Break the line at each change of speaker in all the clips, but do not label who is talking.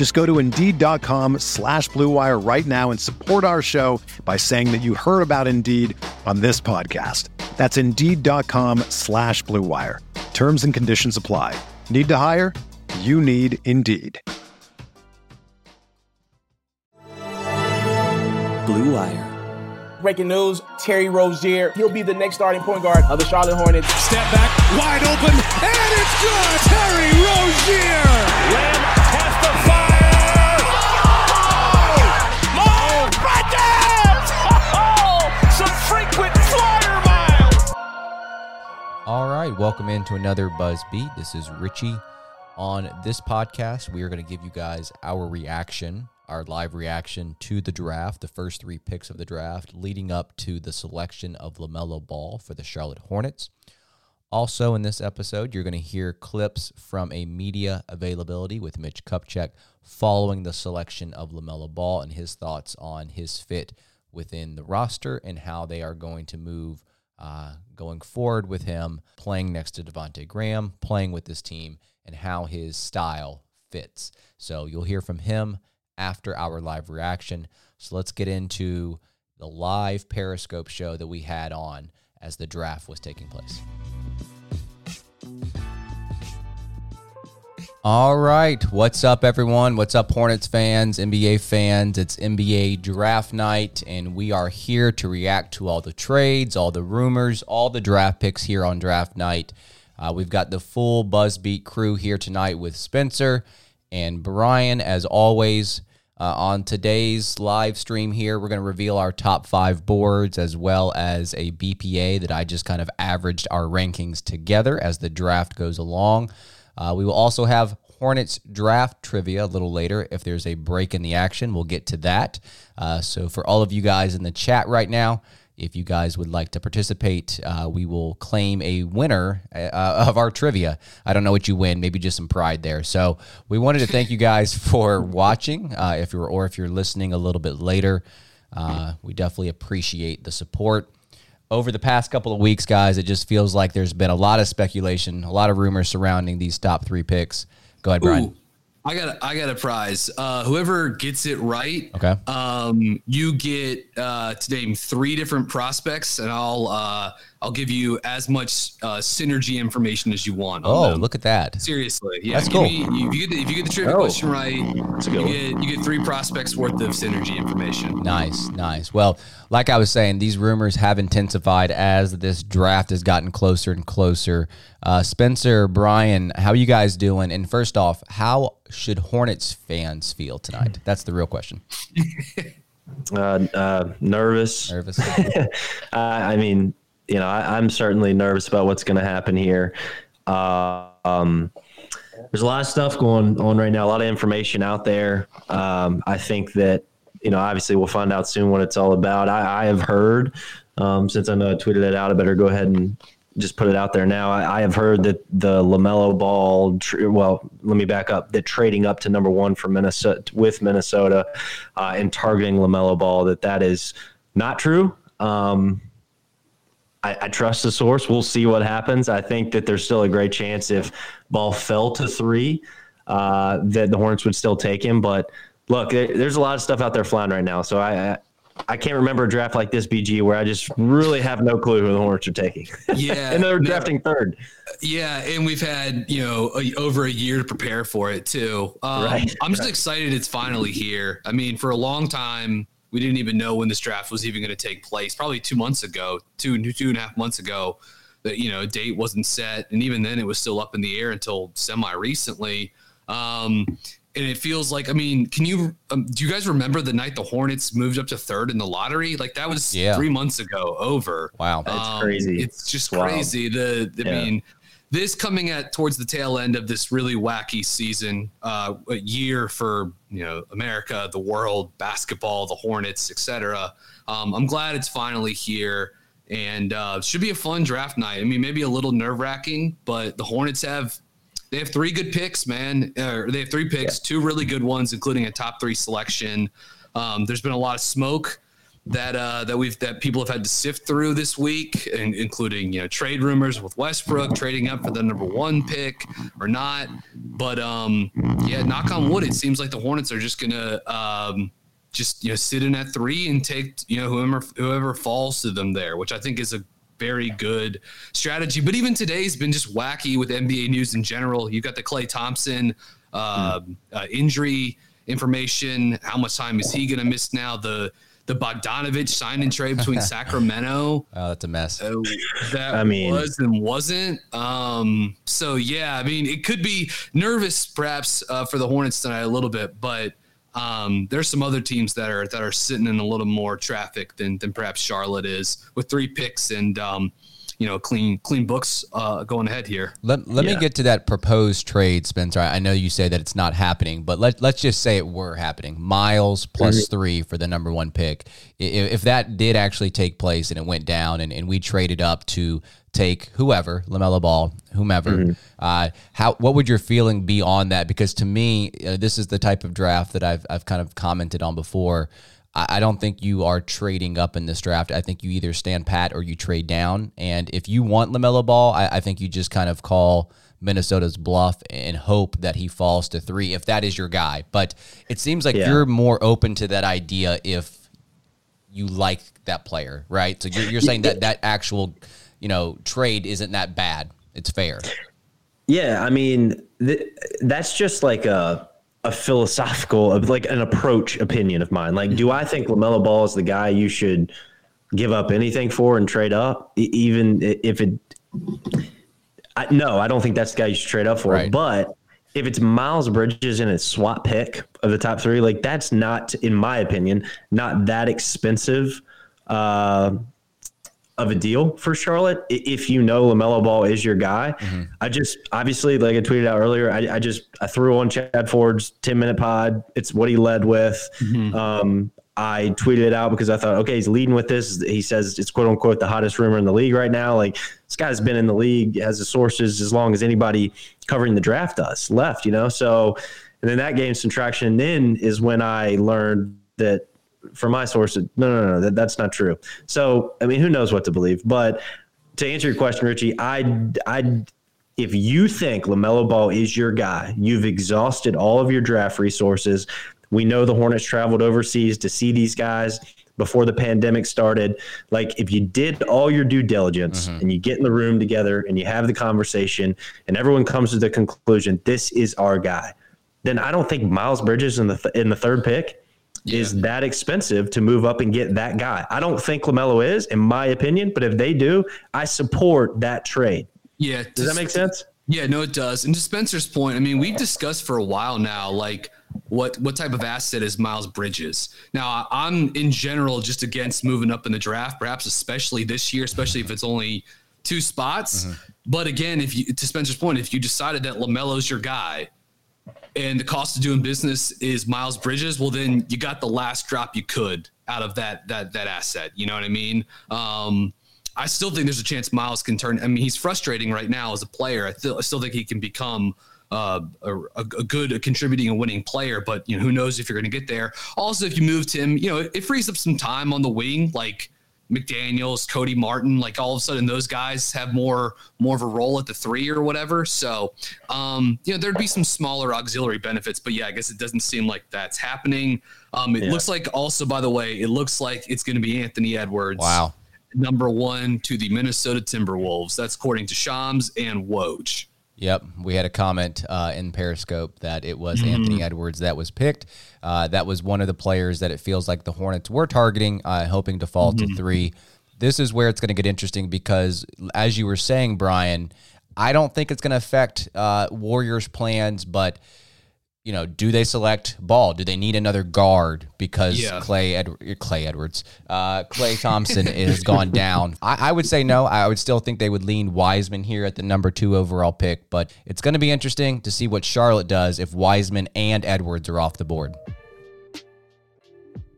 Just go to Indeed.com slash BlueWire right now and support our show by saying that you heard about Indeed on this podcast. That's Indeed.com slash BlueWire. Terms and conditions apply. Need to hire? You need Indeed.
Blue Wire.
Breaking news, Terry Rozier, he'll be the next starting point guard of the Charlotte Hornets.
Step back, wide open, and it's good! Terry Rozier!
Lamb
All right, welcome into another Buzz Beat. This is Richie. On this podcast, we are going to give you guys our reaction our live reaction to the draft, the first three picks of the draft, leading up to the selection of LaMelo Ball for the Charlotte Hornets. Also, in this episode, you're going to hear clips from a media availability with Mitch Kupchak following the selection of LaMelo Ball and his thoughts on his fit within the roster and how they are going to move uh, going forward with him playing next to Devonte Graham, playing with this team, and how his style fits. So you'll hear from him after our live reaction. So let's get into the live Periscope show that we had on as the draft was taking place. All right. What's up, everyone? What's up, Hornets fans, NBA fans? It's NBA draft night, and we are here to react to all the trades, all the rumors, all the draft picks here on draft night. Uh, we've got the full Buzzbeat crew here tonight with Spencer and Brian, as always. Uh, on today's live stream here, we're going to reveal our top five boards as well as a BPA that I just kind of averaged our rankings together as the draft goes along. Uh, we will also have Hornets draft trivia a little later. If there's a break in the action, we'll get to that. Uh, so, for all of you guys in the chat right now, if you guys would like to participate, uh, we will claim a winner uh, of our trivia. I don't know what you win, maybe just some pride there. So we wanted to thank you guys for watching. Uh, if you're or if you're listening a little bit later, uh, we definitely appreciate the support. Over the past couple of weeks, guys, it just feels like there's been a lot of speculation, a lot of rumors surrounding these top three picks. Go ahead, Brian.
Ooh. I got a, I got a prize. Uh, whoever gets it right,
okay.
Um, you get uh, to name three different prospects, and I'll uh, I'll give you as much uh, synergy information as you want.
Oh, look at that!
Seriously, yeah,
that's cool.
Me, if you get the, if you get the trivia oh. question right, you get you get three prospects worth of synergy information.
Nice, nice. Well, like I was saying, these rumors have intensified as this draft has gotten closer and closer. Uh, Spencer, Brian, how are you guys doing? And first off, how should Hornets fans feel tonight? That's the real question.
uh, uh, nervous.
Nervous.
I mean, you know, I, am certainly nervous about what's going to happen here. Uh, um, there's a lot of stuff going on right now, a lot of information out there. Um, I think that, you know, obviously we'll find out soon what it's all about. I, I have heard, um, since I know I tweeted it out, I better go ahead and just put it out there now. I, I have heard that the LaMelo Ball, tr- well, let me back up, that trading up to number one for Minnesota with Minnesota uh, and targeting LaMelo Ball, that that is not true. Um, I, I, trust the source. We'll see what happens. I think that there's still a great chance if ball fell to three, uh, that the Hornets would still take him. But look, there's a lot of stuff out there flying right now. So I, I, can't remember a draft like this, BG, where I just really have no clue who the Hornets are taking.
Yeah,
and they're drafting third.
Yeah, and we've had you know a, over a year to prepare for it too. Um, right. I'm just right. excited it's finally here. I mean, for a long time we didn't even know when this draft was even going to take place. Probably two months ago, two two and a half months ago, that you know date wasn't set, and even then it was still up in the air until semi recently. Um, and it feels like I mean, can you um, do you guys remember the night the Hornets moved up to third in the lottery? Like that was
yeah.
three months ago. Over.
Wow,
that's um, crazy.
It's just it's crazy. The, the yeah. I mean, this coming at towards the tail end of this really wacky season, uh, a year for you know America, the world, basketball, the Hornets, etc. Um, I'm glad it's finally here, and uh, should be a fun draft night. I mean, maybe a little nerve wracking, but the Hornets have they have three good picks, man. Uh, they have three picks, yeah. two really good ones, including a top three selection. Um, there's been a lot of smoke that uh, that we've that people have had to sift through this week, including you know trade rumors with Westbrook trading up for the number one pick or not. But um, yeah, knock on wood, it seems like the Hornets are just gonna um, just you know sit in at three and take you know whoever whoever falls to them there, which I think is a very good strategy. But even today's been just wacky with NBA news in general. You've got the Klay Thompson uh, mm. uh, injury information. How much time is he going to miss now? The the Bogdanovich sign and trade between Sacramento.
Oh, that's a mess. Uh,
that I mean, was and wasn't. Um, so yeah, I mean, it could be nervous perhaps uh, for the Hornets tonight a little bit, but um, there's some other teams that are that are sitting in a little more traffic than than perhaps Charlotte is with three picks and um, you know clean clean books uh, going ahead here.
Let, let yeah. me get to that proposed trade, Spencer. I know you say that it's not happening, but let let's just say it were happening. Miles mm-hmm. three for the number one pick. If, if, that did actually take place and it went down, and, and we traded up to take whoever LaMelo Ball, whomever. Mm-hmm. Uh, how what would your feeling be on that? Because to me, uh, this is the type of draft that I've I've kind of commented on before. I, I don't think you are trading up in this draft. I think you either stand pat or you trade down. And if you want LaMelo Ball, I, I think you just kind of call Minnesota's bluff and hope that he falls to three if that is your guy. But it seems like yeah. you're more open to that idea if you like that player, right? So you're, you're saying that that actual you know, trade isn't that bad. It's fair.
Yeah, I mean, th- that's just like a a philosophical, like an approach opinion of mine. Like, do I think Lamelo Ball is the guy you should give up anything for and trade up, even if it? I, no, I don't think that's the guy you should trade up for. Right. But if it's Miles Bridges and it's swap pick of the top three, like that's not, in my opinion, not that expensive. Uh, of a deal for Charlotte if you know LaMelo Ball is your guy. Mm-hmm. I just obviously, like I tweeted out earlier, I, I, just I threw on Chad Ford's 10 minute pod. It's what he led with. Mm-hmm. Um, I tweeted it out because I thought, okay, he's leading with this. He says it's quote unquote the hottest rumor in the league right now. Like this guy's been in the league, has the sources as long as anybody covering the draft does left, you know? So, and then that gained some traction. And then is when I learned that from my sources, no, no, no, that, that's not true. So, I mean, who knows what to believe? But to answer your question, Richie, I, I, if you think LaMelo Ball is your guy, you've exhausted all of your draft resources. We know the Hornets traveled overseas to see these guys before the pandemic started. Like, if you did all your due diligence mm-hmm. and you get in the room together and you have the conversation and everyone comes to the conclusion, this is our guy, then I don't think Miles Bridges in the, th- in the third pick yeah. is that expensive to move up and get that guy. I don't think LaMelo is, in my opinion, but if they do, I support that trade.
Yeah.
Does that make sense?
Yeah, no, it does. And to Spencer's point, I mean, we've discussed for a while now, like what what type of asset is Miles Bridges. Now, I'm in general just against moving up in the draft, perhaps especially this year, especially if it's only two spots. Mm-hmm. But again, if you to Spencer's point, if you decided that LaMelo's your guy, and the cost of doing business is Miles Bridges, well then you got the last drop you could out of that that that asset. You know what I mean? Um, I still think there's a chance Miles can turn. I mean, he's frustrating right now as a player. I, I still think he can become uh, a, a, good, a contributing and winning player. But you know, who knows if you're going to get there? Also, if you moved him, you know, it frees up some time on the wing, like McDaniels, Cody Martin, like all of a sudden those guys have more more of a role at the three or whatever. So um, you know, there'd be some smaller auxiliary benefits, but yeah, I guess it doesn't seem like that's happening. Um, it yeah. looks like also, by the way, it looks like it's going to be Anthony Edwards.
Wow.
Number one to the Minnesota Timberwolves. That's according to Shams and Woj.
Yep, we had a comment uh, in Periscope that it was mm-hmm. Anthony Edwards that was picked. Uh, that was one of the players that it feels like the Hornets were targeting, uh, hoping to fall mm-hmm. to three. This is where it's going to get interesting because, as you were saying, Brian, I don't think it's going to affect uh, Warriors' plans, but you know, do they select Ball? Do they need another guard because yeah. Clay Ed- Clay Edwards, uh, Klay Thompson is gone down? I, I, would say no. I would still think they would lean Wiseman here at the number two overall pick, but it's going to be interesting to see what Charlotte does if Wiseman and Edwards are off the board.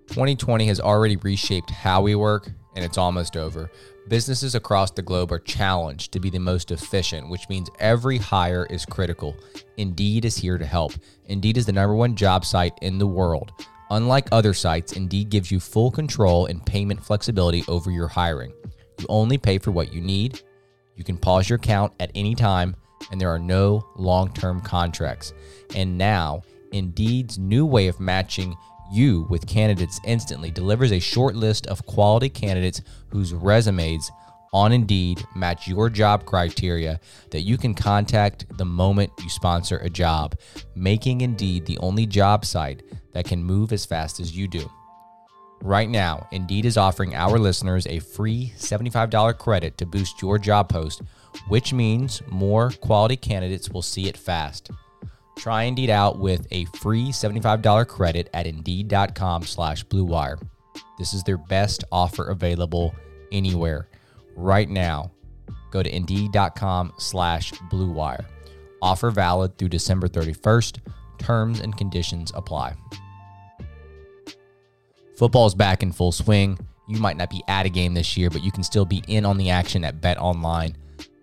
2020 has already reshaped how we work, and it's almost over. Businesses across the globe are challenged to be the most efficient, which means every hire is critical. Indeed is here to help. Indeed is the number one job site in the world. Unlike other sites, Indeed gives you full control and payment flexibility over your hiring. You only pay for what you need. You can pause your account at any time, and there are no long term contracts. And now, Indeed's new way of matching you with candidates instantly delivers a short list of quality candidates whose resumes on Indeed match your job criteria that you can contact the moment you sponsor a job, making Indeed the only job site that can move as fast as you do. Right now, Indeed is offering our listeners a free $75 credit to boost your job post, which means more quality candidates will see it fast. Try Indeed out with a free $75 credit at Indeed.com slash BlueWire. This is their best offer available anywhere. Right now, go to Indeed.com slash BlueWire. Offer valid through December 31st. Terms and conditions apply. Football's back in full swing. You might not be at a game this year, but you can still be in on the action at Bet Online.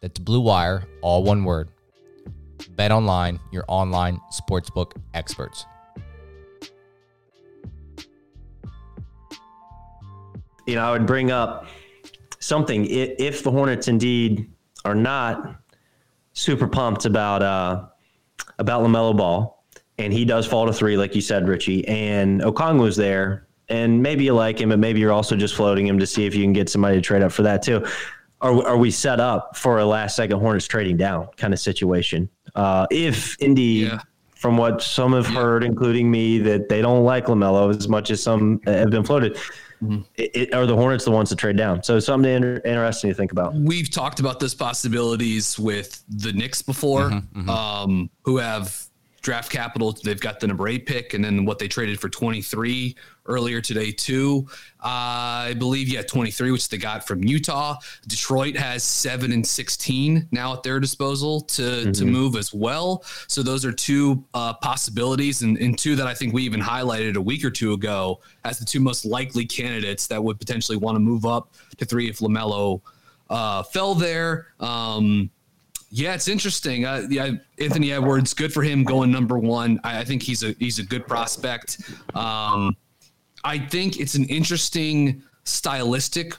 That's Blue Wire, all one word. Bet online, your online sportsbook experts.
You know, I would bring up something if the Hornets indeed are not super pumped about uh, about Lamelo Ball, and he does fall to three, like you said, Richie, and was there, and maybe you like him, but maybe you're also just floating him to see if you can get somebody to trade up for that too are, are we set up for a last second Hornets trading down kind of situation? Uh, if indeed, yeah. from what some have yeah. heard, including me, that they don't like LaMelo as much as some have been floated. Mm-hmm. It, it, are the Hornets the ones to trade down? So something inter- interesting to think about.
We've talked about those possibilities with the Knicks before, mm-hmm, mm-hmm. Um, who have draft capital. They've got the number eight pick, and then what they traded for 23 earlier today, too. Uh, I believe, yeah, 23, which they got from Utah. Detroit has seven and 16 now at their disposal to, mm-hmm. to move as well. So those are two uh, possibilities, and, and two that I think we even highlighted a week or two ago as the two most likely candidates that would potentially want to move up to three if LaMelo uh, fell there. Um, yeah, it's interesting. Uh, yeah, Anthony Edwards, good for him going number one. I, I think he's a he's a good prospect. Um, I think it's an interesting stylistic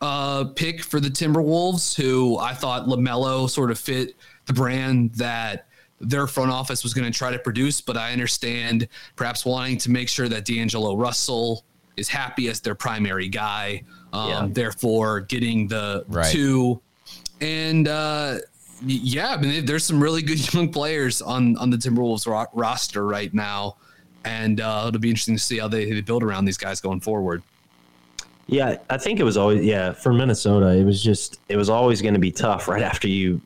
uh, pick for the Timberwolves, who I thought Lamelo sort of fit the brand that their front office was going to try to produce. But I understand perhaps wanting to make sure that D'Angelo Russell is happy as their primary guy. Um, yeah. Therefore, getting the right. two and uh, yeah, I mean, there's some really good young players on on the Timberwolves ro- roster right now, and uh, it'll be interesting to see how they, they build around these guys going forward.
Yeah, I think it was always yeah for Minnesota. It was just it was always going to be tough right after you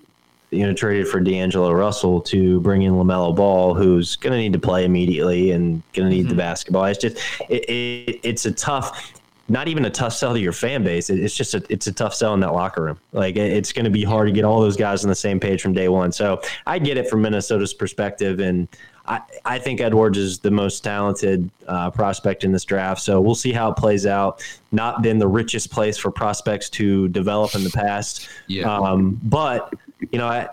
you know traded for D'Angelo Russell to bring in Lamelo Ball, who's going to need to play immediately and going to need mm-hmm. the basketball. It's just it, it, it's a tough not even a tough sell to your fan base. It's just a it's a tough sell in that locker room. Like it's going to be hard to get all those guys on the same page from day one. So I get it from Minnesota's perspective, and I I think Edwards is the most talented uh, prospect in this draft. So we'll see how it plays out. Not been the richest place for prospects to develop in the past. Yeah. Um, but you know, I,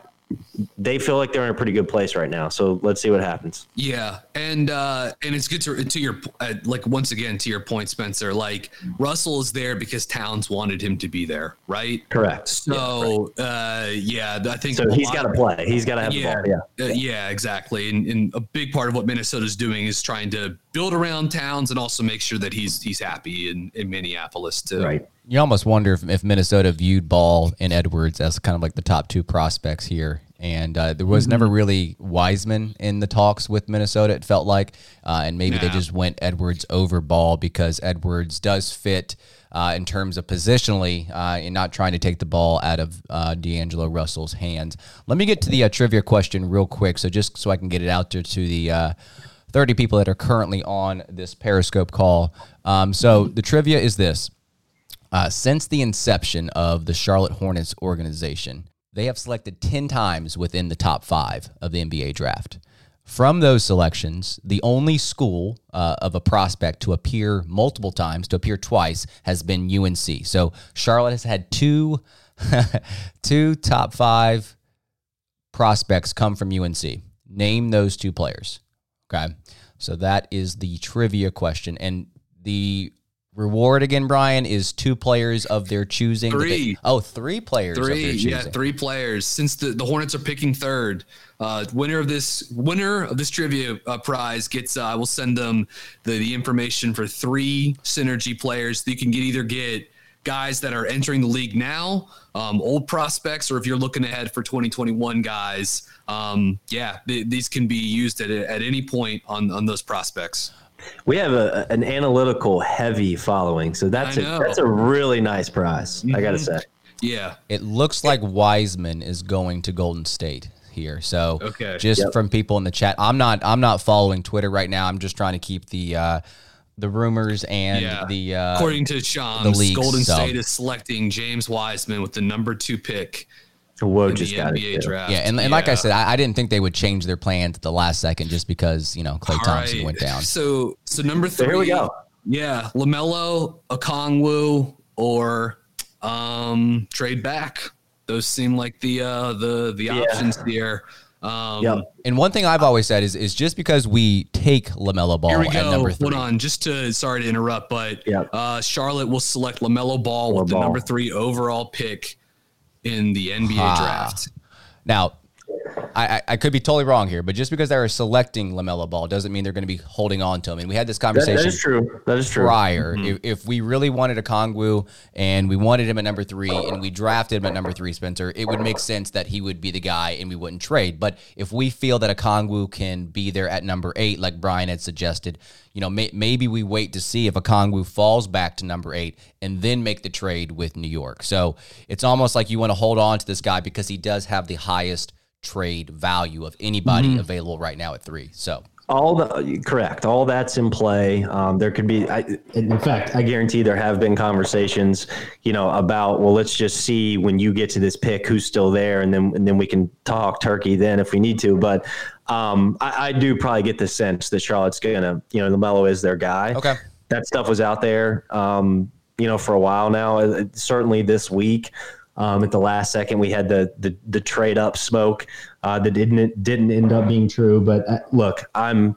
they feel like they're in a pretty good place right now. So let's see what happens.
Yeah, and uh, and it's good to to your uh, like once again to your point, Spencer. Like Russell is there because Towns wanted him to be there, right?
Correct.
So yeah, uh, yeah I think
so. He's got to play. He's got to have
yeah,
the ball.
Yeah, uh, yeah, exactly. And, and a big part of what Minnesota's doing is trying to build around Towns and also make sure that he's he's happy in, in Minneapolis too.
Right.
You almost wonder if, if Minnesota viewed Ball and Edwards as kind of like the top two prospects here and uh, there was mm-hmm. never really Wiseman in the talks with Minnesota. It felt like, uh, and maybe nah. they just went Edwards over Ball because Edwards does fit uh, in terms of positionally uh, and not trying to take the ball out of uh, D'Angelo Russell's hands. Let me get to the uh, trivia question real quick, so just so I can get it out there to the. 30 people that are currently on this Periscope call. Um, so the trivia is this. Since the inception of the Charlotte Hornets organization, they have selected 10 times within the top five of the NBA draft. From those selections, the only school uh, of a prospect to appear multiple times, to appear twice, has been UNC. So Charlotte has had two, two top five prospects come from UNC. Name those two players. Okay. So that is the trivia question. And the Reward again, Brian, is two players of their choosing.
Three.
They, oh, three players.
Three. Yeah, three players. Since the, the Hornets are picking third, uh, winner of this winner of this trivia uh, prize gets. Uh, I will send them the, the information for three synergy players. You can get either get guys that are entering the league now, um, old prospects, or if you're looking ahead for 2021 guys, um, yeah, th- these can be used at, at any point on on those prospects.
We have a, an analytical heavy following, so that's a, that's a really nice prize. Mm-hmm. I gotta say.
Yeah,
it looks like Wiseman is going to Golden State here. So okay. just yep. from people in the chat, I'm not I'm not following Twitter right now. I'm just trying to keep the uh, the rumors and yeah. the uh,
according to Sean, the leaks, Golden so. State is selecting James Wiseman with the number two pick
Whoa, just got NBA it.
Draft. Yeah, and, and yeah. like I said, I, I, didn't think they would change their plans at the last second just because you know Klay All Thompson right. went down.
So, so number three.
So here we go.
Yeah, Lamelo, Okongwu, or um, trade back. Those seem like the uh, the the yeah. options here. Um,
yep. And one thing I've always said is is just because we take Lamelo Ball
here we
go. at number three.
Hold on, just to sorry to interrupt, but yep. uh, Charlotte will select Lamelo Ball with the number three overall pick in the NBA draft.
Now, I, I, could be totally wrong here, but just because they are selecting Lamelo Ball doesn't mean they're going to be holding on to him. And we had this conversation.
that, that is true. That is true.
Prior, mm-hmm. if, if, we really wanted Okongwu and we wanted him at number three, and we drafted him at number three, Spencer, it would make sense that he would be the guy, and we wouldn't trade. But if we feel that Okongwu can be there at number eight, like Brian had suggested, you know, may, maybe we wait to see if Okongwu falls back to number eight and then make the trade with New York. So it's almost like you want to hold on to this guy because he does have the highest trade value of anybody mm-hmm. available right now at three. So
all the correct, all that's in play. Um, there could be, I, in fact, I guarantee there have been conversations, you know, about well, let's just see when you get to this pick who's still there, and then and then we can talk turkey then if we need to. But um, I, I, do probably get the sense that Charlotte's gonna, you know, Lamelo is their guy.
Okay,
that stuff was out there, um, you know, for a while now. Uh, certainly this week. Um, at the last second, we had the the, the trade up smoke uh, that didn't didn't end up being true. But uh, look, I'm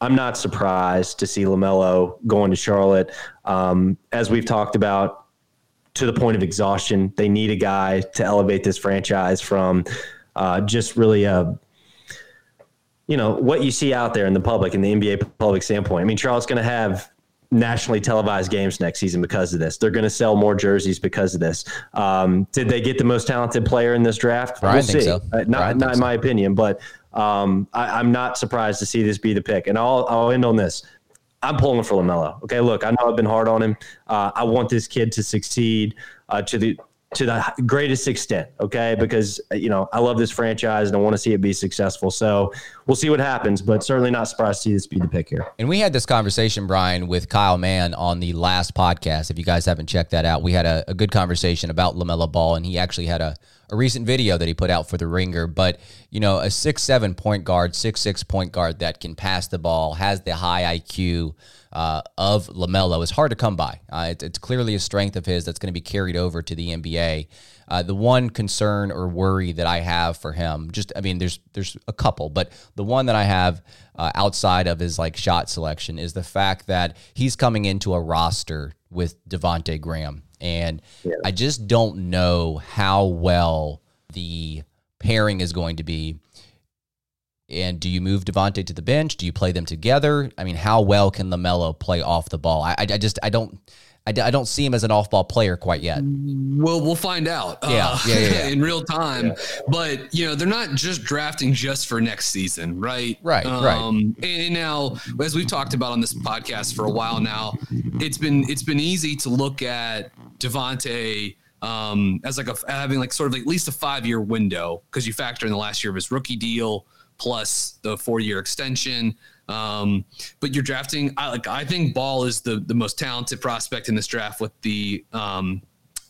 I'm not surprised to see Lamelo going to Charlotte. Um, as we've talked about, to the point of exhaustion, they need a guy to elevate this franchise from uh, just really a you know what you see out there in the public in the NBA public standpoint. I mean, Charlotte's going to have nationally televised games next season because of this. They're going to sell more jerseys because of this. Um, did they get the most talented player in this draft?
Brian we'll see. So.
Uh, not not in my opinion, but um, I, am not surprised to see this be the pick. And I'll I'll end on this. I'm pulling for Lamelo. Okay, look, I know I've been hard on him. Uh, I want this kid to succeed uh, to the to the greatest extent, okay? Because you know I love this franchise and I want to see it be successful. So we'll see what happens, but certainly not surprised to see this be the pick here.
And we had this conversation, Brian, with Kyle Mann on the last podcast. If you guys haven't checked that out, we had a, a good conversation about LaMelo Ball, and he actually had a, a recent video that he put out for the Ringer. But you know, a six seven point guard, six six point guard that can pass the ball, has the high IQ uh, of LaMelo is hard to come by. Uh, it, it's clearly a strength of his that's going to be carried over to the NBA. Uh, the one concern or worry that I have for him, just I mean, there's there's a couple, but the one that I have uh, outside of his like shot selection is the fact that he's coming into a roster with Devonte Graham, and yeah. I just don't know how well the pairing is going to be. And do you move Devonte to the bench? Do you play them together? I mean, how well can LaMelo play off the ball? I, I, just I don't I, I don't see him as an off ball player quite yet.
Well, we'll find out.
Yeah, uh, yeah, yeah, yeah,
in real time. Yeah. But you know, they're not just drafting just for next season, right?
Right, um, right.
And now, as we've talked about on this podcast for a while now, it's been it's been easy to look at Devonte um, as like a having like sort of like at least a five year window because you factor in the last year of his rookie deal plus the four year extension. Um, but you're drafting. I like. I think Ball is the the most talented prospect in this draft with the um,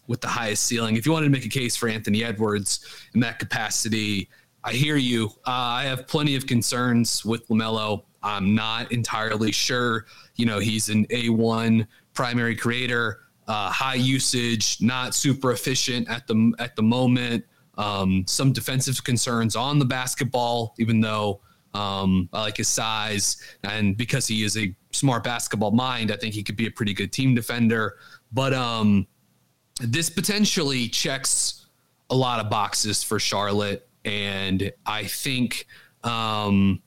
with the highest ceiling. If you wanted to make a case for Anthony Edwards in that capacity, I hear you. Uh, I have plenty of concerns with Lamelo. I'm not entirely sure. You know, he's an A1 primary creator, uh, high usage, not super efficient at the at the moment. Um, some defensive concerns on the basketball, even though um, I like his size, and because he is a smart basketball mind, I think he could be a pretty good team defender. But um, this potentially checks a lot of boxes for Charlotte, and I think um,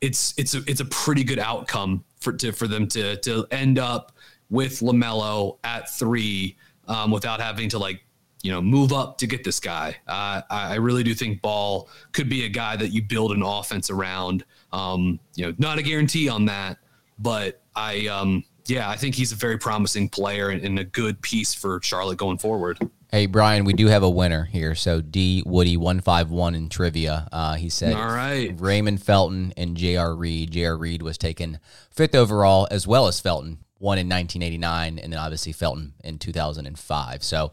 it's it's a it's a pretty good outcome for to, for them to to end up with Lamelo at three um, without having to like you know, move up to get this guy. Uh, I really do think Ball could be a guy that you build an offense around. Um, you know, not a guarantee on that, but I, um, yeah, I think he's a very promising player and, and, a good piece for Charlotte going forward.
Hey Brian, we do have a winner here. So D Woody one five one in trivia. Uh, he said,
"All right,
Raymond Felton and J.R. Reid. J.R. Reid was taken fifth overall, as well as Felton, one in 1989, and then obviously Felton in 2005. So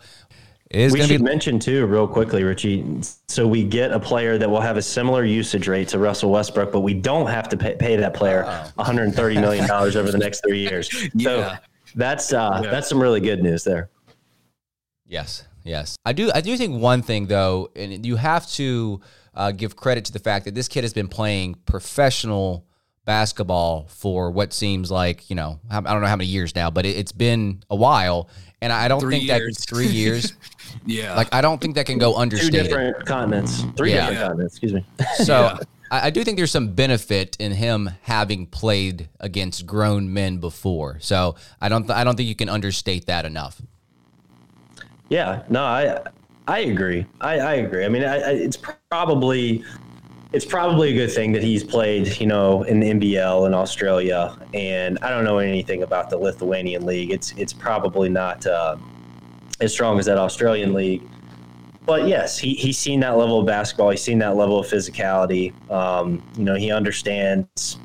we should be- mention too, real quickly, Richie. So we get a player that will have a similar usage rate to Russell Westbrook, but we don't have to pay, pay that player oh. 130 million dollars over the next three years. So yeah. that's uh, yeah. that's some really good news there.
Yes, yes, I do. I do think one thing though, and you have to uh, give credit to the fact that this kid has been playing professional basketball for what seems like you know I don't know how many years now, but it, has been a while, and I don't three think years. that three years.
yeah,
like I don't think that can go understated.
Two different continents, three yeah. different continents. Excuse me.
So. yeah. I, I do think there's some benefit in him having played against grown men before, so I don't. Th- I don't think you can understate that enough.
Yeah, no, I I agree. I, I agree. I mean, I, I, it's probably it's probably a good thing that he's played, you know, in the NBL in Australia. And I don't know anything about the Lithuanian league. It's it's probably not uh, as strong as that Australian league. But yes, he, he's seen that level of basketball. He's seen that level of physicality. Um, you know, he understands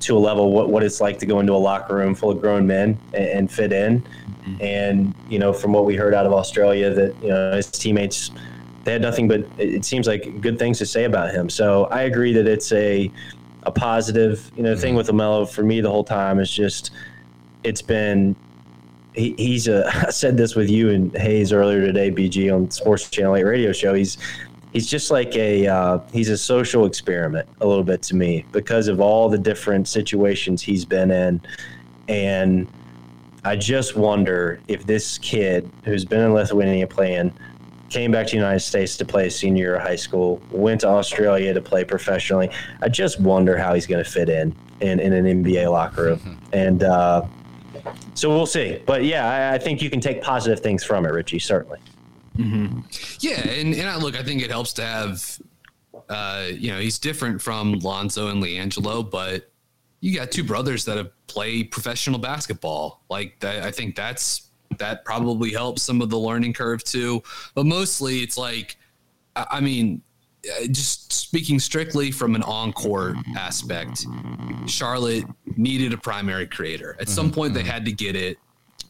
to a level what, what it's like to go into a locker room full of grown men and, and fit in. Mm-hmm. And, you know, from what we heard out of Australia, that, you know, his teammates – they had nothing but it seems like good things to say about him. So I agree that it's a a positive. You know, the thing mm-hmm. with Lamelo for me the whole time is just it's been he, he's a. I said this with you and Hayes earlier today, BG on Sports Channel Eight radio show. He's he's just like a uh, he's a social experiment a little bit to me because of all the different situations he's been in, and I just wonder if this kid who's been in Lithuania playing came back to the United States to play senior year of high school, went to Australia to play professionally. I just wonder how he's going to fit in, in in an NBA locker room. Mm-hmm. And uh, so we'll see. But yeah, I, I, think you can take positive things from it, Richie, certainly.
Mm-hmm. Yeah. And, and I, look, I think it helps to have, uh, you know, he's different from Lonzo and LiAngelo, but you got two brothers that have played professional basketball. Like, that, I think that's that probably helps some of the learning curve too. But mostly it's like, I mean, uh, just speaking strictly from an on-court aspect, Charlotte needed a primary creator. At some point, they had to get it.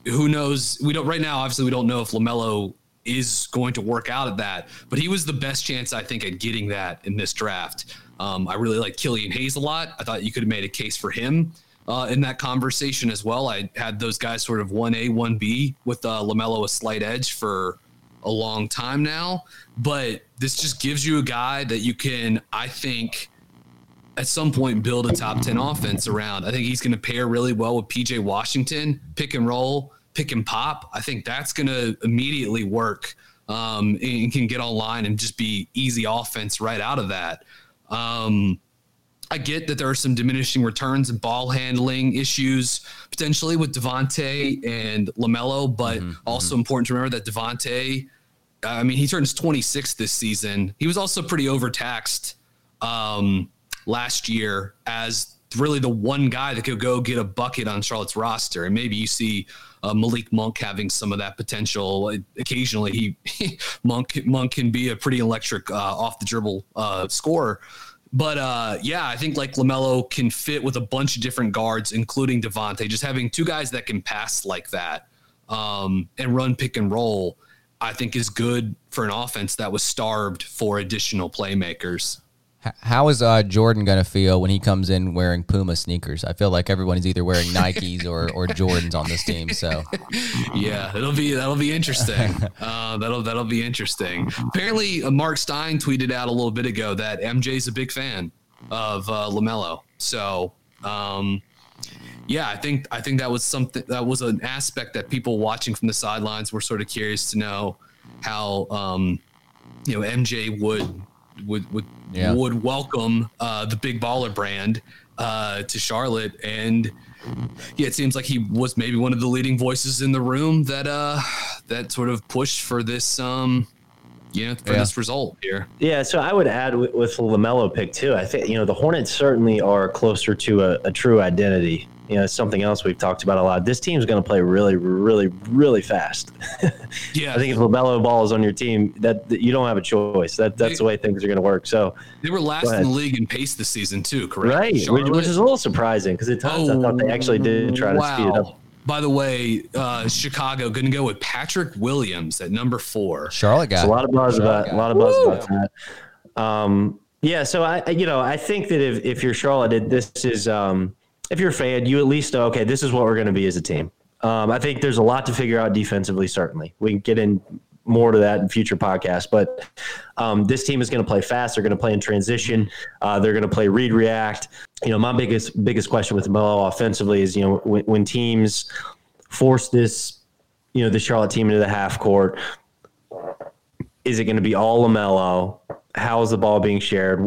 Who knows? We don't right now. Obviously, we don't know if Lamelo is going to work out at that, but he was the best chance I think at getting that in this draft. Um, I really like Killian Hayes a lot. I thought you could have made a case for him uh, in that conversation as well. I had those guys sort of 1A, 1B with uh, LaMelo a slight edge for a long time now, but this just gives you a guy that you can, I think, at some point build a top 10 offense around. I think he's going to pair really well with PJ Washington, pick and roll, pick and pop. I think that's going to immediately work um, and can get online and just be easy offense right out of that. Um, I get that there are some diminishing returns and ball handling issues potentially with Devonte and Lamelo, but mm-hmm, also mm-hmm. important to remember that Devonte, I mean, he turns 26 this season. He was also pretty overtaxed um, last year as really the one guy that could go get a bucket on Charlotte's roster. And maybe you see uh, Malik Monk having some of that potential. Occasionally, he Monk Monk can be a pretty electric uh, off the dribble uh, scorer. But uh, yeah, I think like Lamelo can fit with a bunch of different guards, including Devonte. Just having two guys that can pass like that um, and run pick and roll, I think is good for an offense that was starved for additional playmakers.
How is uh, Jordan going to feel when he comes in wearing Puma sneakers? I feel like everyone is either wearing Nikes or, or Jordans on this team. So,
yeah, it'll be that'll be interesting. Uh, that'll that'll be interesting. Apparently, uh, Mark Stein tweeted out a little bit ago that MJ's a big fan of uh, Lamelo. So, um, yeah, I think I think that was something that was an aspect that people watching from the sidelines were sort of curious to know how um, you know MJ would would would yeah. would welcome uh, the big baller brand uh, to Charlotte, and yeah, it seems like he was maybe one of the leading voices in the room that uh, that sort of pushed for this um, yeah, for yeah. this result here.
Yeah, so I would add with, with Lamelo pick too. I think you know the Hornets certainly are closer to a, a true identity you know, something else we've talked about a lot. This team's going to play really, really, really fast.
yeah,
I think if Lamelo Ball is on your team, that, that you don't have a choice. That that's they, the way things are going to work. So
they were last in the league in pace this season too, correct?
Right, which, which, is a little surprising because at times oh, I thought they actually did try to wow. speed it up.
By the way, uh, Chicago going to go with Patrick Williams at number four.
Charlotte got
a lot of buzz Charlotte about a lot of buzz Woo! about that. Um, yeah, so I, you know, I think that if if you're Charlotte, this is um, if you're a fan, you at least know, okay, this is what we're going to be as a team. Um, I think there's a lot to figure out defensively, certainly. We can get in more to that in future podcasts, but um, this team is going to play fast. They're going to play in transition. Uh, they're going to play read react. You know, my biggest biggest question with Melo offensively is, you know, when, when teams force this, you know, the Charlotte team into the half court, is it going to be all Lamelo? How is the ball being shared?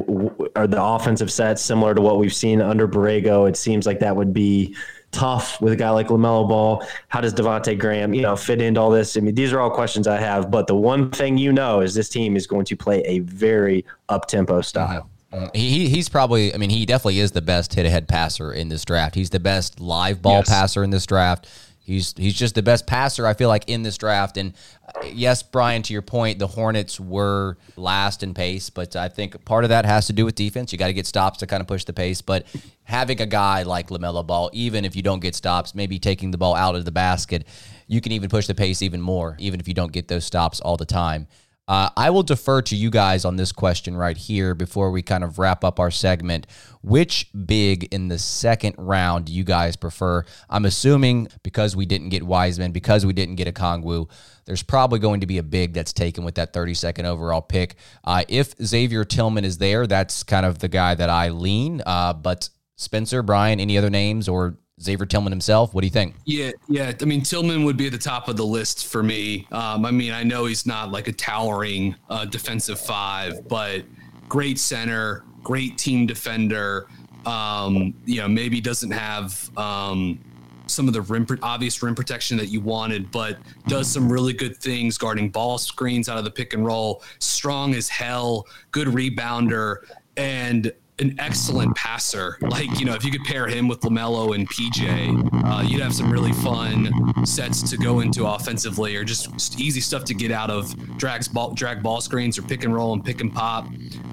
Are the offensive sets similar to what we've seen under Borrego? It seems like that would be tough with a guy like Lamelo Ball. How does Devonte Graham, you know, fit into all this? I mean, these are all questions I have. But the one thing you know is this team is going to play a very up tempo style.
Mm-hmm. He, he's probably, I mean, he definitely is the best hit ahead passer in this draft. He's the best live ball yes. passer in this draft. He's he's just the best passer I feel like in this draft. And uh, yes, Brian, to your point, the Hornets were last in pace, but I think part of that has to do with defense. You got to get stops to kind of push the pace. But having a guy like Lamelo Ball, even if you don't get stops, maybe taking the ball out of the basket, you can even push the pace even more, even if you don't get those stops all the time. Uh, I will defer to you guys on this question right here before we kind of wrap up our segment. Which big in the second round do you guys prefer? I'm assuming because we didn't get Wiseman, because we didn't get Okongwu, there's probably going to be a big that's taken with that 32nd overall pick. Uh, if Xavier Tillman is there, that's kind of the guy that I lean. Uh, but Spencer, Brian, any other names or Xavier Tillman himself. What do you think?
Yeah, yeah. I mean, Tillman would be at the top of the list for me. Um, I mean, I know he's not like a towering uh, defensive five, but great center, great team defender. Um, you know, maybe doesn't have um, some of the rim, obvious rim protection that you wanted, but does some really good things guarding ball screens out of the pick and roll. Strong as hell, good rebounder, and an excellent passer. Like, you know, if you could pair him with LaMelo and PJ, uh, you'd have some really fun sets to go into offensively or just, just, easy stuff to get out of drags ball, drag ball screens or pick and roll and pick and pop.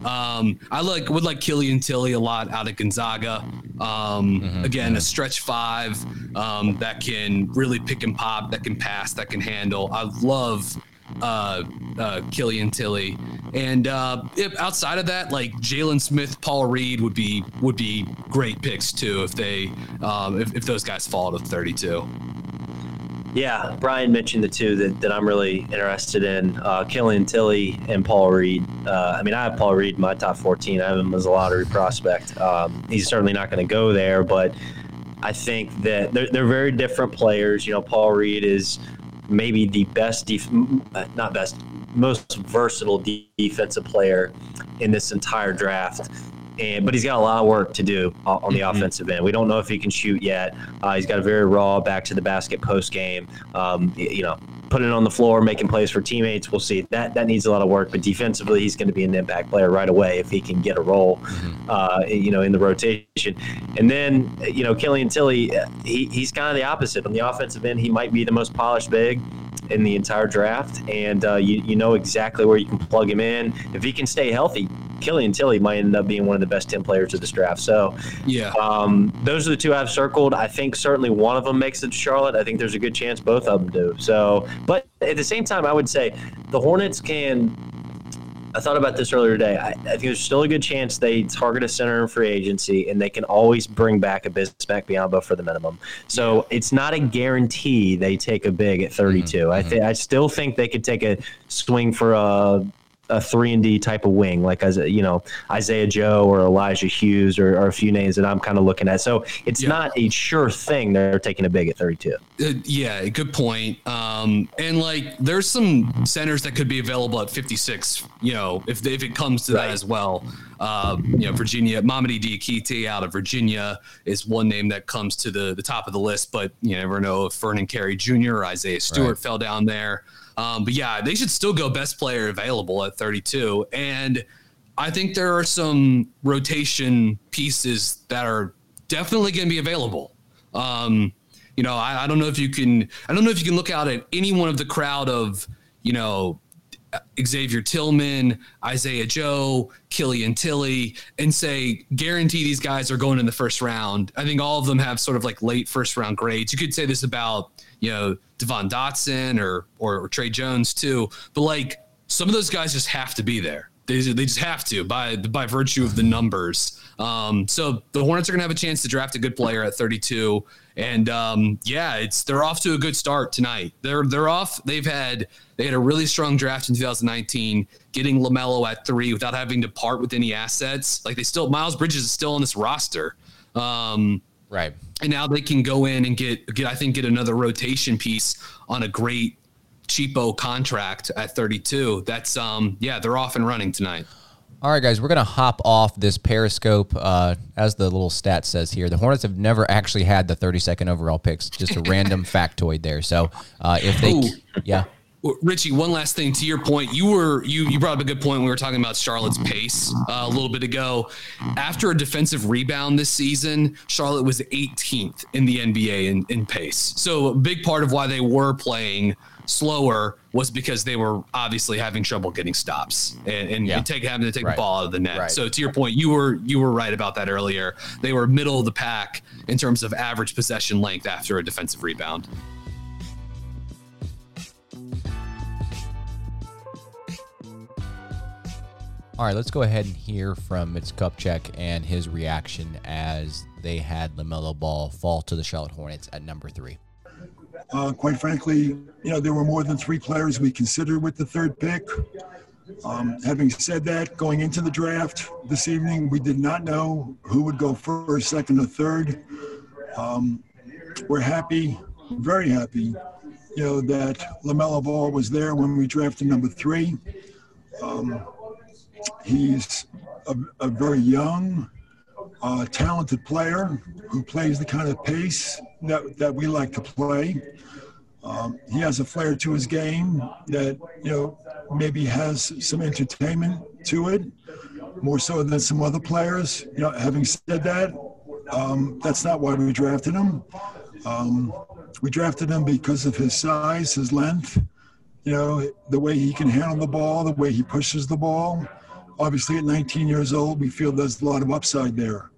Um, I like would like Killian Tillie a lot out of Gonzaga. Um, mm-hmm, again, a stretch five um, that can really pick and pop, that can pass, that can handle. I love uh, uh, Killian Tillie. and uh, if outside of that, like Jalen Smith, Paul Reed would be would be great picks too if they um, if, if those guys fall to 32.
Yeah, Brian mentioned the two that, that I'm really interested in uh, Killian Tillie and Paul Reed. Uh, I mean, I have Paul Reed in my top 14. I have him as a lottery prospect. Um, he's certainly not going to go there, but I think that they're, they're very different players. You know, Paul Reed is maybe the best, def- uh, not best, most versatile defensive player in this entire draft and but he's got a lot of work to do on the mm-hmm. offensive end. We don't know if he can shoot yet. Uh, he's got a very raw back to the basket post game. Um, you know, putting it on the floor, making plays for teammates. We'll see. That that needs a lot of work. But defensively, he's going to be an impact player right away if he can get a role. Mm-hmm. Uh, you know, in the rotation. And then you know, Killian Tillie, uh, he, he's kind of the opposite on the offensive end. He might be the most polished big in the entire draft, and uh, you, you know exactly where you can plug him in. If he can stay healthy, Killian Tillie might end up being one of the best 10 players of this draft. So,
yeah,
um, those are the two I've circled. I think certainly one of them makes it to Charlotte. I think there's a good chance both of them do. So, but at the same time, I would say the Hornets can I thought about this earlier today. I, I, think there's still a good chance they target a center in free agency, and they can always bring back a Bismack Biyombo for the minimum. So it's not a guarantee they take a big at 32. Mm-hmm. I think I still think they could take a swing for a a three and D type of wing, like as you know Isaiah Joe or Elijah Hughes or, or a few names that I'm kind of looking at. So it's yeah. not a sure thing they're taking a big at 32.
Uh, yeah, good point. Um, and like there's some centers that could be available at 56. You know, if if it comes to right. that as well. Uh, you know, Virginia, Mamadi Diakite out of Virginia is one name that comes to the the top of the list, but you never know if Vernon Carey Jr. or Isaiah Stewart right. fell down there. Um, but yeah, they should still go best player available at 32. And I think there are some rotation pieces that are definitely going to be available. Um, you know, I, I, don't know if you can. I don't know if you can look out at any one of the crowd of you know Xavier Tillman, Isaiah Joe, Killian Tillie, and say guarantee these guys are going in the first round. I think all of them have sort of like late first round grades. You could say this about you know Devon Dotson or, or or Tre Jones too, but like some of those guys just have to be there. They, they just have to by by virtue of the numbers. Um, so the Hornets are going to have a chance to draft a good player at 32, and um, yeah, it's they're off to a good start tonight. They're they're off. They've had they had a really strong draft in 2019, getting Lamelo at three without having to part with any assets. Like they still Miles Bridges is still on this roster. Um,
right.
And now they can go in and get get I think get another rotation piece on a great cheapo contract at 32. That's um yeah, they're off and running tonight.
All right, guys, we're going to hop off this Periscope. Uh, as the little stat says here, the Hornets have never actually had the 32nd overall picks. Just a random factoid there. So uh, if they, Ooh. yeah.
Richie, one last thing to your point. You were you you brought up a good point. We were talking about Charlotte's pace uh, a little bit ago. After a defensive rebound this season, Charlotte was 18th in the NBA in, in pace. So a big part of why they were playing slower was because they were obviously having trouble getting stops and, and yeah. take having to take right. the ball out of the net. Right. So to your point, you were you were right about that earlier. They were middle of the pack in terms of average possession length after a defensive rebound.
All right, let's go ahead and hear from Mitch Kupchak and his reaction as they had LaMelo Ball fall to the Charlotte Hornets at number three.
Uh, quite frankly, you know, there were more than three players we considered with the third pick. Um, having said that, going into the draft this evening, we did not know who would go first, second, or third. Um, we're happy, very happy, you know, that LaMelo Ball was there when we drafted number three. Um, he's a, a, very young, uh, talented player who plays the kind of pace that, that we like to play. Um, he has a flair to his game that, you know, maybe has some entertainment to it, more so than some other players. You know, having said that, um, that's not why we drafted him. Um, we drafted him because of his size, his length, you know, the way he can handle the ball, the way he pushes the ball. Obviously, at 19 years old, we feel there's a lot of upside there.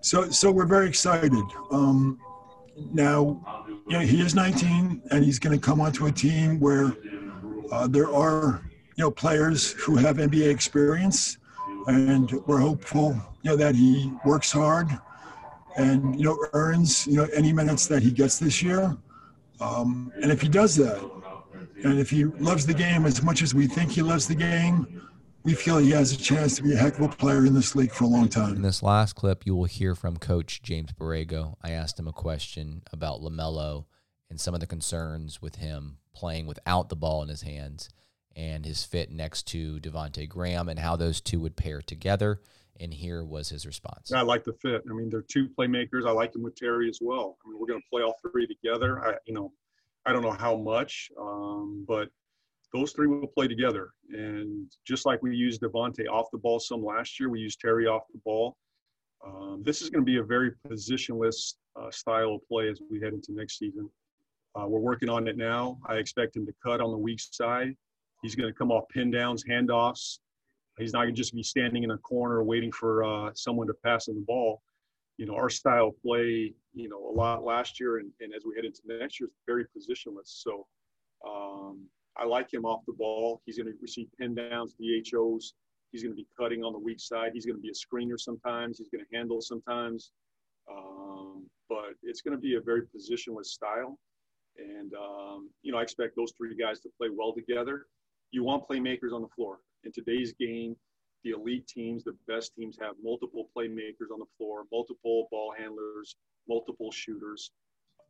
So, so we're very excited. Um, now, you know, he is 19, and he's going to come onto a team where uh, there are, you know, players who have NBA experience, and we're hopeful, you know, that he works hard and you know earns you know any minutes that he gets this year. Um, and if he does that, and if he loves the game as much as we think he loves the game, we feel he has a chance to be a heck of a player in this league for a long time.
In this last clip, you will hear from Coach James Borrego. I asked him a question about LaMelo and some of the concerns with him playing without the ball in his hands and his fit next to Devonte Graham and how those two would pair together. And here was his response.
I like the fit. I mean, they're two playmakers. I like him with Terry as well. I mean, we're going to play all three together. I, you know, I don't know how much, um, but those three will play together. And just like we used Devonte off the ball some last year, we used Terry off the ball. Um, this is going to be a very positionless uh, style of play as we head into next season. Uh, we're working on it now. I expect him to cut on the weak side. He's going to come off pin downs, handoffs. He's not going to just be standing in a corner waiting for uh, someone to pass him the ball. You know, our style of play, you know, a lot last year, and, and as we head into next year, is very positionless. So um, I like him off the ball. He's going to receive pin downs, DHOs. He's going to be cutting on the weak side. He's going to be a screener sometimes. He's going to handle sometimes. Um, but it's going to be a very positionless style. And, um, you know, I expect those three guys to play well together. You want playmakers on the floor. In today's game, the elite teams, the best teams have multiple playmakers on the floor, multiple ball handlers, multiple shooters.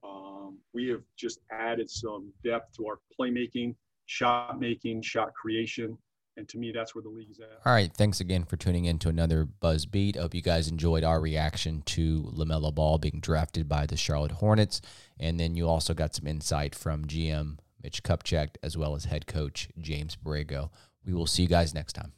Um, we have just added some depth to our playmaking, shot making, shot creation. And to me, that's where the league's at.
All right. Thanks again for tuning in to another Buzz Beat. I hope you guys enjoyed our reaction to LaMelo Ball being drafted by the Charlotte Hornets. And then you also got some insight from GM Mitch Kupchak as well as head coach James Borrego. We will see you guys next time.